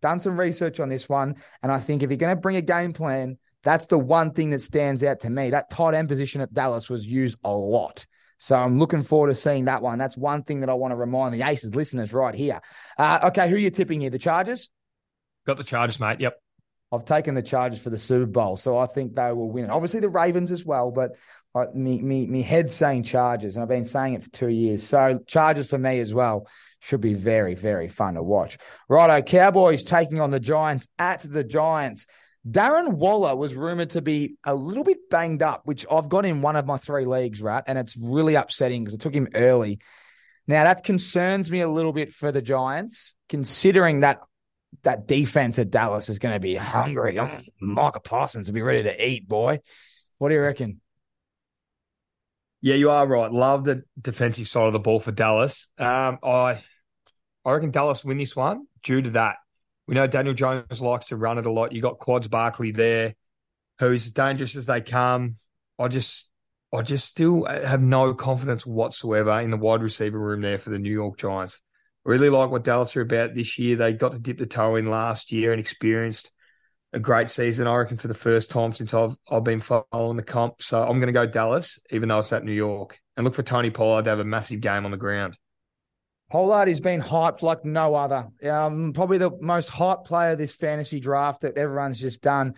done some research on this one, and I think if you're going to bring a game plan, that's the one thing that stands out to me. That tight end position at Dallas was used a lot. So I'm looking forward to seeing that one. That's one thing that I want to remind the Aces listeners right here. Uh, okay, who are you tipping here? The Chargers? Got the Chargers, mate. Yep. I've taken the Chargers for the Super Bowl, so I think they will win it. Obviously, the Ravens as well, but I, me, me, me head's saying Chargers, and I've been saying it for two years. So Chargers for me as well should be very, very fun to watch. Righto, Cowboys taking on the Giants at the Giants. Darren Waller was rumored to be a little bit banged up, which I've got in one of my three leagues, right? And it's really upsetting because it took him early. Now that concerns me a little bit for the Giants, considering that that defense at Dallas is going to be hungry. Oh, Parsons will be ready to eat, boy. What do you reckon? Yeah, you are right. Love the defensive side of the ball for Dallas. Um, I, I reckon Dallas win this one due to that. We know Daniel Jones likes to run it a lot. You got Quads Barkley there, who's as dangerous as they come. I just, I just still have no confidence whatsoever in the wide receiver room there for the New York Giants. Really like what Dallas are about this year. They got to dip the toe in last year and experienced a great season, I reckon, for the first time since I've I've been following the comp. So I'm going to go Dallas, even though it's at New York, and look for Tony Pollard to have a massive game on the ground. Pollard has been hyped like no other. Um, probably the most hyped player this fantasy draft that everyone's just done.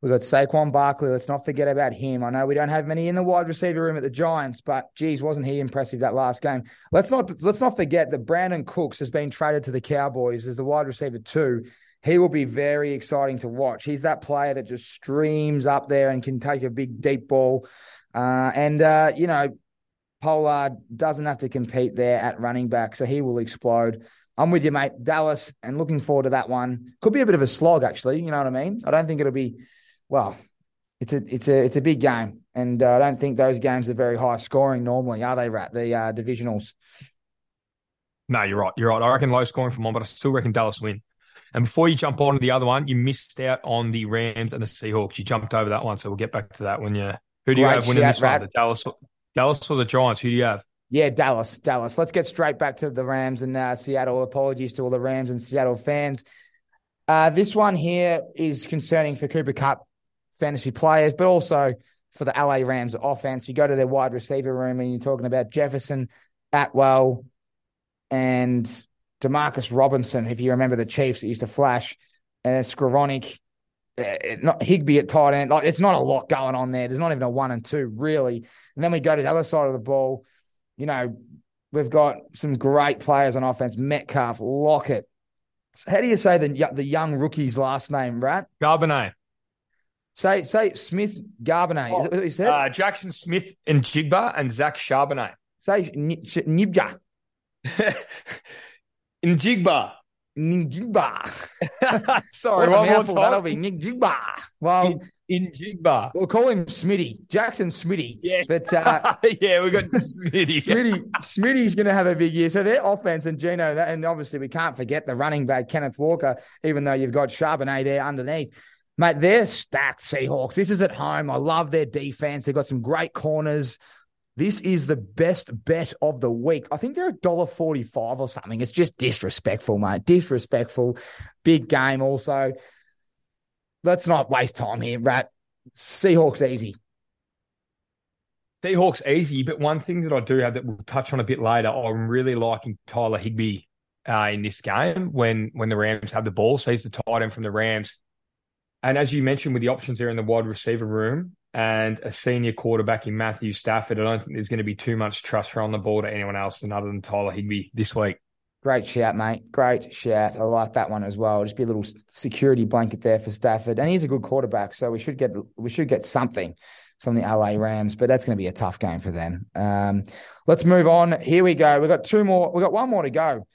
We've got Saquon Barkley. Let's not forget about him. I know we don't have many in the wide receiver room at the Giants, but geez, wasn't he impressive that last game? Let's not let's not forget that Brandin Cooks has been traded to the Cowboys as the wide receiver too. He will be very exciting to watch. He's that player that just streams up there and can take a big deep ball. Uh, and uh, you know, Pollard doesn't have to compete there at running back, so he will explode. I'm with you, mate. Dallas, and looking forward to that one. Could be a bit of a slog, actually. You know what I mean? I don't think it'll be well, it's a it's a it's a big game, and uh, I don't think those games are very high scoring normally, are they? Rat the uh, divisionals. No, you're right. You're right. I reckon low scoring for one, but I still reckon Dallas win. And before you jump on to the other one, you missed out on the Rams and the Seahawks. You jumped over that one, so we'll get back to that when you. Who do you Great have winning this Rat. one? The Dallas, Dallas or the Giants? Who do you have? Yeah, Dallas, Dallas. Let's get straight back to the Rams and uh, Seattle. Apologies to all the Rams and Seattle fans. Uh, this one here is concerning for Cooper Kupp fantasy players, but also for the LA Rams offense. You go to their wide receiver room and you're talking about Jefferson, Atwell, and Demarcus Robinson. If you remember the Chiefs that used to flash, and uh, not Higbee at tight end. Like it's not a lot going on there. There's not even a one and two really. And then we go to the other side of the ball. You know, we've got some great players on offense. Metcalf, Lockett. So how do you say the the young rookie's last name, Rat? Charbonnet. Say say Smith Garbonnet. Oh, what you said? Uh, Jaxon Smith-Njigba and Zach Charbonnet. Say Nibja. [LAUGHS] Njigba. Njigba. [LAUGHS] Sorry, one more time. That'll be Njigba. Well, in Jigba. We'll call him Smitty, Jaxon Smitty. Yeah. But uh, [LAUGHS] yeah, we got Smitty. Smitty Smitty's going to have a big year. So their offense and Gino, and obviously we can't forget the running back, Kenneth Walker, even though you've got Charbonnet there underneath. Mate, they're stacked Seahawks. This is at home. I love their defense. They've got some great corners. This is the best bet of the week. I think they're a dollar forty-five or something. It's just disrespectful, mate. Disrespectful. Big game also. Let's not waste time here, Rat. Seahawks easy. Seahawks easy, but one thing that I do have that we'll touch on a bit later, I'm really liking Tyler Higbee uh, in this game when when the Rams have the ball. So he's the tight end from the Rams. And as you mentioned, with the options there in the wide receiver room and a senior quarterback in Matthew Stafford, I don't think there's going to be too much trust on the ball to anyone else than other than Tyler Higbee this week. Great shout, mate. Great shout. I like that one as well. Just be a little security blanket there for Stafford, and he's a good quarterback, so we should get we should get something from the LA Rams, but that's going to be a tough game for them. Um, let's move on. Here we go. We've got two more. We've got one more to go.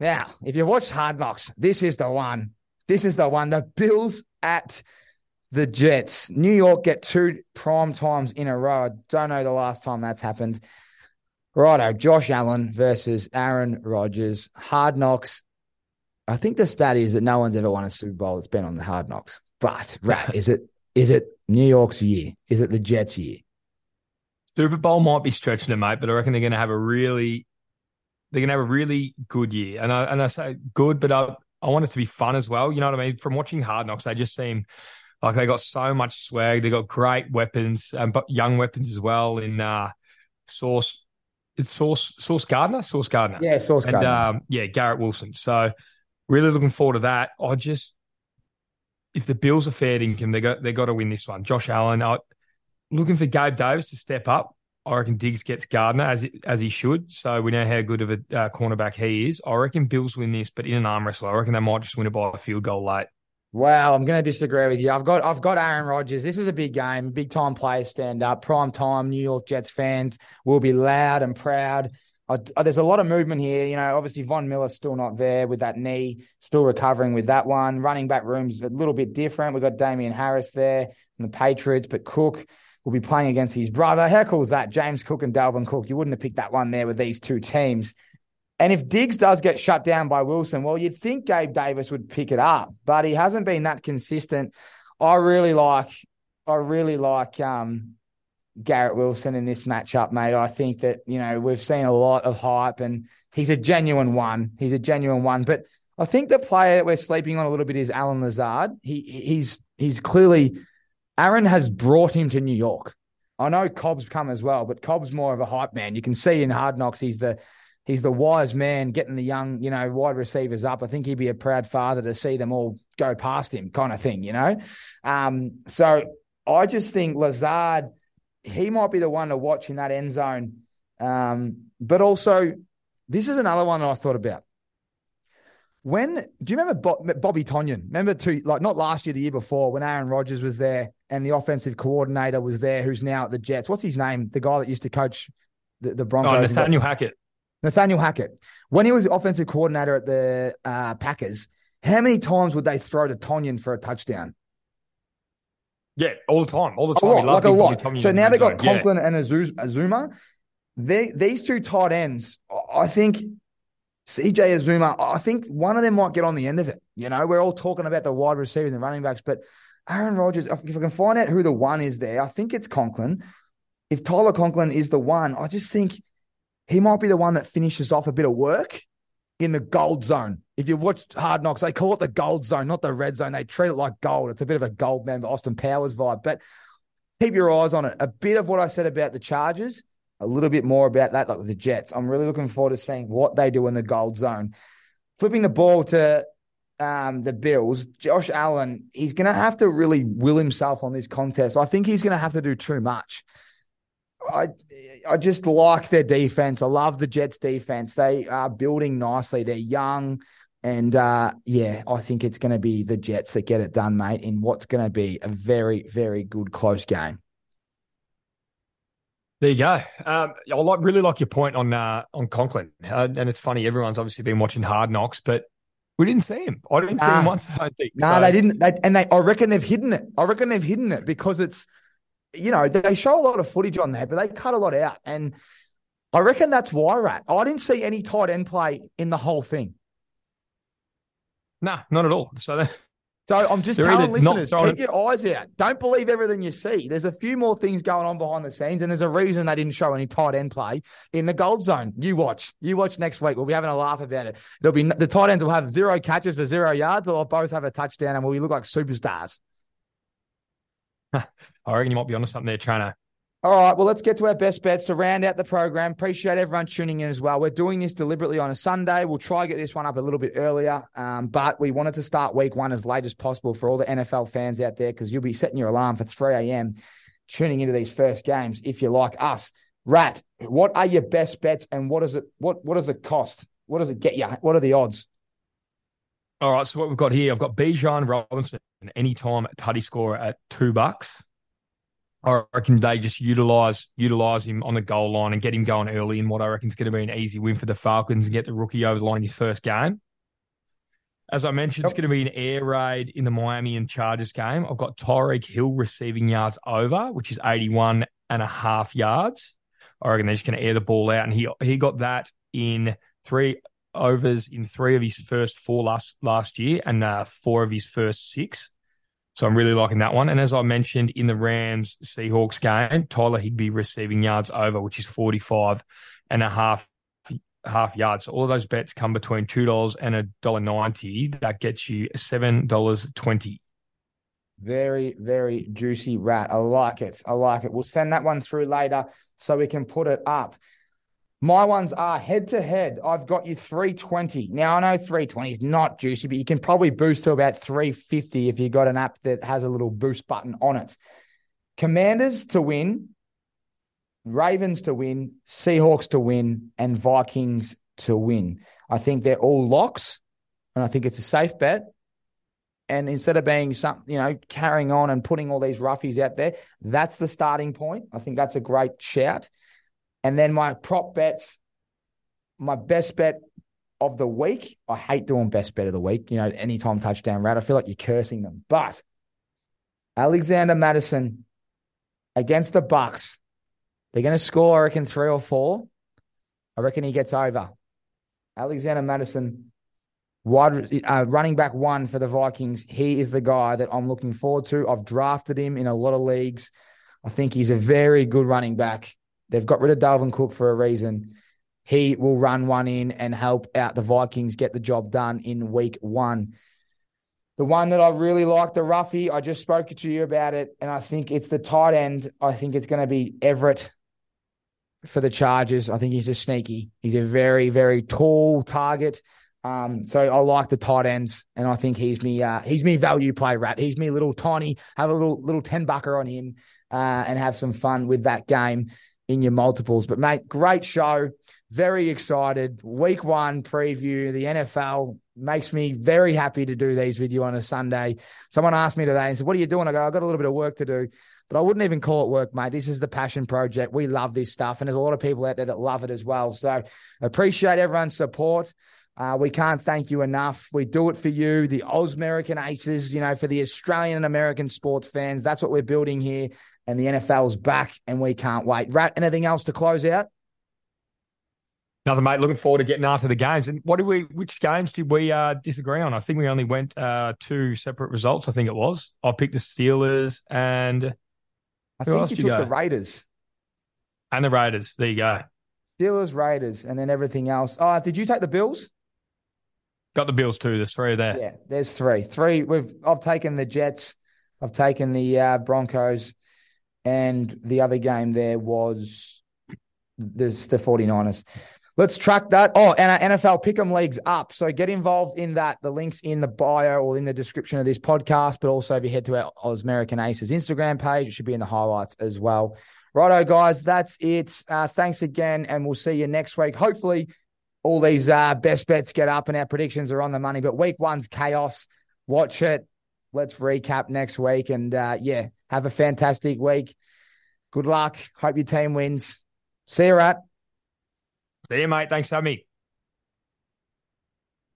Now, if you watched Hard Knocks, this is the one. This is the one. The Bills at the Jets. New York get two prime times in a row. I don't know the last time that's happened. Righto, Josh Allen versus Aaron Rodgers. Hard knocks. I think the stat is that no one's ever won a Super Bowl that's been on the hard knocks. But Rat, is it is it New York's year? Is it the Jets' year? Super Bowl might be stretching it, mate, but I reckon they're going to have a really, they're going to have a really good year. And I and I say good, but I I want it to be fun as well. You know what I mean? From watching Hard Knocks, they just seem like they got so much swag. They got great weapons, um, but young weapons as well. In uh, Sauce, it's Sauce Source Gardner, Sauce Gardner, yeah, Sauce and Gardner. um, yeah, Garrett Wilson. So really looking forward to that. I just if the Bills are fair income, they got they got to win this one. Josh Allen, I, looking for Gabe Davis to step up. I reckon Diggs gets Gardner as as he should. So we know how good of a uh, cornerback he is. I reckon Bills win this, but in an arm wrestle, I reckon they might just win it by a field goal late. Wow, I'm going to disagree with you. I've got I've got Aaron Rodgers. This is a big game. Big time players stand up. Prime time. New York Jets fans will be loud and proud. I, I, there's a lot of movement here. You know, obviously Von Miller's still not there with that knee, still recovering with that one. Running back room's a little bit different. We've got Damien Harris there and the Patriots, but Cook will be playing against his brother. How cool is that? James Cook and Dalvin Cook. You wouldn't have picked that one there with these two teams. And if Diggs does get shut down by Wilson, well, you'd think Gabe Davis would pick it up, but he hasn't been that consistent. I really like, I really like um, Garrett Wilson in this matchup, mate. I think that you know we've seen a lot of hype, and he's a genuine one. He's a genuine one, but I think the player that we're sleeping on a little bit is Allen Lazard. He he's he's clearly Aaron has brought him to New York. I know Cobb's come as well, but Cobb's more of a hype man. You can see in Hard Knocks he's the he's the wise man getting the young, you know, wide receivers up. I think he'd be a proud father to see them all go past him, kind of thing, you know. Um, so I just think Lazard, he might be the one to watch in that end zone. Um, but also, this is another one that I thought about. When do you remember Bobby Tonyan? Remember to like not last year, the year before, when Aaron Rodgers was there and the offensive coordinator was there, who's now at the Jets. What's his name? The guy that used to coach the, the Broncos. Oh, Nathaniel Hackett. Nathaniel Hackett. When he was the offensive coordinator at the uh, Packers, how many times would they throw to Tonyan for a touchdown? Yeah, all the time, all the time. A lot, like a lot. So now they've got Conklin yeah. and Uzomah. They, these two tight ends, I think CJ Uzomah, I think one of them might get on the end of it. You know, we're all talking about the wide receivers and running backs, but Aaron Rodgers, if I can find out who the one is there, I think it's Conklin. If Tyler Conklin is the one, I just think he might be the one that finishes off a bit of work in the gold zone. If you watch Hard Knocks, they call it the gold zone, not the red zone. They treat it like gold. It's a bit of a Goldmember, Austin Powers vibe. But keep your eyes on it. A bit of what I said about the Chargers, a little bit more about that, like the Jets. I'm really looking forward to seeing what they do in the gold zone. Flipping the ball to um, the Bills, Josh Allen, he's going to have to really will himself on this contest. I think he's going to have to do too much. I I just like their defense. I love the Jets defense. They are building nicely. They're young. And uh, yeah, I think it's going to be the Jets that get it done, mate, in what's going to be a very, very good close game. There you go. Um, I like, really like your point on uh, on Conklin, uh, and it's funny. Everyone's obviously been watching Hard Knocks, but we didn't see him. I didn't see him once. I don't think. No, nah, so. they didn't. They, and they, I reckon they've hidden it. I reckon they've hidden it because it's you know, they show a lot of footage on there, but they cut a lot out. And I reckon that's why, Rat. I didn't see any tight end play in the whole thing. Nah, not at all. So, so I'm just telling listeners, keep your eyes out. Don't believe everything you see. There's a few more things going on behind the scenes, and there's a reason they didn't show any tight end play in the gold zone. You watch. You watch next week. We'll be having a laugh about it. There'll be the tight ends will have zero catches for zero yards, or both have a touchdown, and we'll look like superstars. [LAUGHS] I reckon you might be onto something there, Trainer. All right, well, let's get to our best bets to round out the program. Appreciate everyone tuning in as well. We're doing this deliberately on a Sunday. We'll try to get this one up a little bit earlier, um, but we wanted to start week one as late as possible for all the NFL fans out there because you'll be setting your alarm for 3 a.m. tuning into these first games if you're like us. Rat, what are your best bets and what is it? What what does it cost? What does it get you? What are the odds? All right, so what we've got here, I've got Bijan Robinson anytime tutty score at two bucks. I reckon they just utilize utilize him on the goal line and get him going early in what I reckon is going to be an easy win for the Falcons and get the rookie over the line in his first game. As I mentioned, yep. it's going to be an air raid in the Miami and Chargers game. I've got Tyreek Hill receiving yards over, which is 81 and a half yards. I reckon they're just going to air the ball out. And he he got that in three overs in three of his first four last last year and uh, four of his first six. So I'm really liking that one. And as I mentioned in the Rams Seahawks game, Tyler Higbee receiving yards over, which is 45 and a half half yards. So all those bets come between two dollars and a dollar ninety. That gets you seven dollars twenty. Very, very juicy rat. I like it. I like it. We'll send that one through later so we can put it up. My ones are head to head. I've got you 320. Now, I know 320 is not juicy, but you can probably boost to about 350 if you've got an app that has a little boost button on it. Commanders to win, Ravens to win, Seahawks to win, and Vikings to win. I think they're all locks, and I think it's a safe bet. And instead of being some, you know, carrying on and putting all these roughies out there, that's the starting point. I think that's a great shout. And then my prop bets, my best bet of the week. I hate doing best bet of the week. You know, anytime touchdown rat, I feel like you're cursing them. But Alexander Mattison against the Bucks, they're going to score, I reckon, three or four. I reckon he gets over. Alexander Mattison, wide uh, running back one for the Vikings. He is the guy that I'm looking forward to. I've drafted him in a lot of leagues. I think he's a very good running back. They've got rid of Dalvin Cook for a reason. He will run one in and help out the Vikings get the job done in week one. The one that I really like, the roughie, I just spoke to you about it, and I think it's the tight end. I think it's going to be Everett for the Chargers. I think he's a sneaky. He's a very, very tall target. Um, so I like the tight ends, and I think he's me. Uh, he's me value play rat. He's me little tiny. Have a little little ten bucker on him, uh, and have some fun with that game in your multiples. But mate, great show. Very excited. Week one preview. The NFL makes me very happy to do these with you on a Sunday. Someone asked me today and said, What are you doing? I go, I've got a little bit of work to do. But I wouldn't even call it work, mate. This is the passion project. We love this stuff. And there's a lot of people out there that love it as well. So appreciate everyone's support. Uh, we can't thank you enough. We do it for you, the Ausmerican Aces, you know, for the Australian and American sports fans. That's what we're building here and the NFL's back, and we can't wait. Rat, anything else to close out? Nothing, mate. Looking forward to getting after the games. And what did we? Which games did we uh, disagree on? I think we only went uh, two separate results. I think it was. I picked the Steelers and I think you took you the Raiders and the Raiders. There you go. Steelers, Raiders, and then everything else. Oh, did you take the Bills? Got the Bills too. There's three there. Yeah, there's three. Three. We've. I've taken the Jets. I've taken the uh, Broncos and the other game there was there's the 49ers. Let's track that. Oh, and our NFL Pick'em League's up. So get involved in that. The link's in the bio or in the description of this podcast, but also if you head to our Ausmerican Aces Instagram page, it should be in the highlights as well. Righto, guys, that's it. Uh, thanks again, and we'll see you next week. Hopefully, all these uh, best bets get up and our predictions are on the money. But week one's chaos. Watch it. Let's recap next week. And uh, yeah, have a fantastic week. Good luck. Hope your team wins. See you, Rat. See you, mate. Thanks me.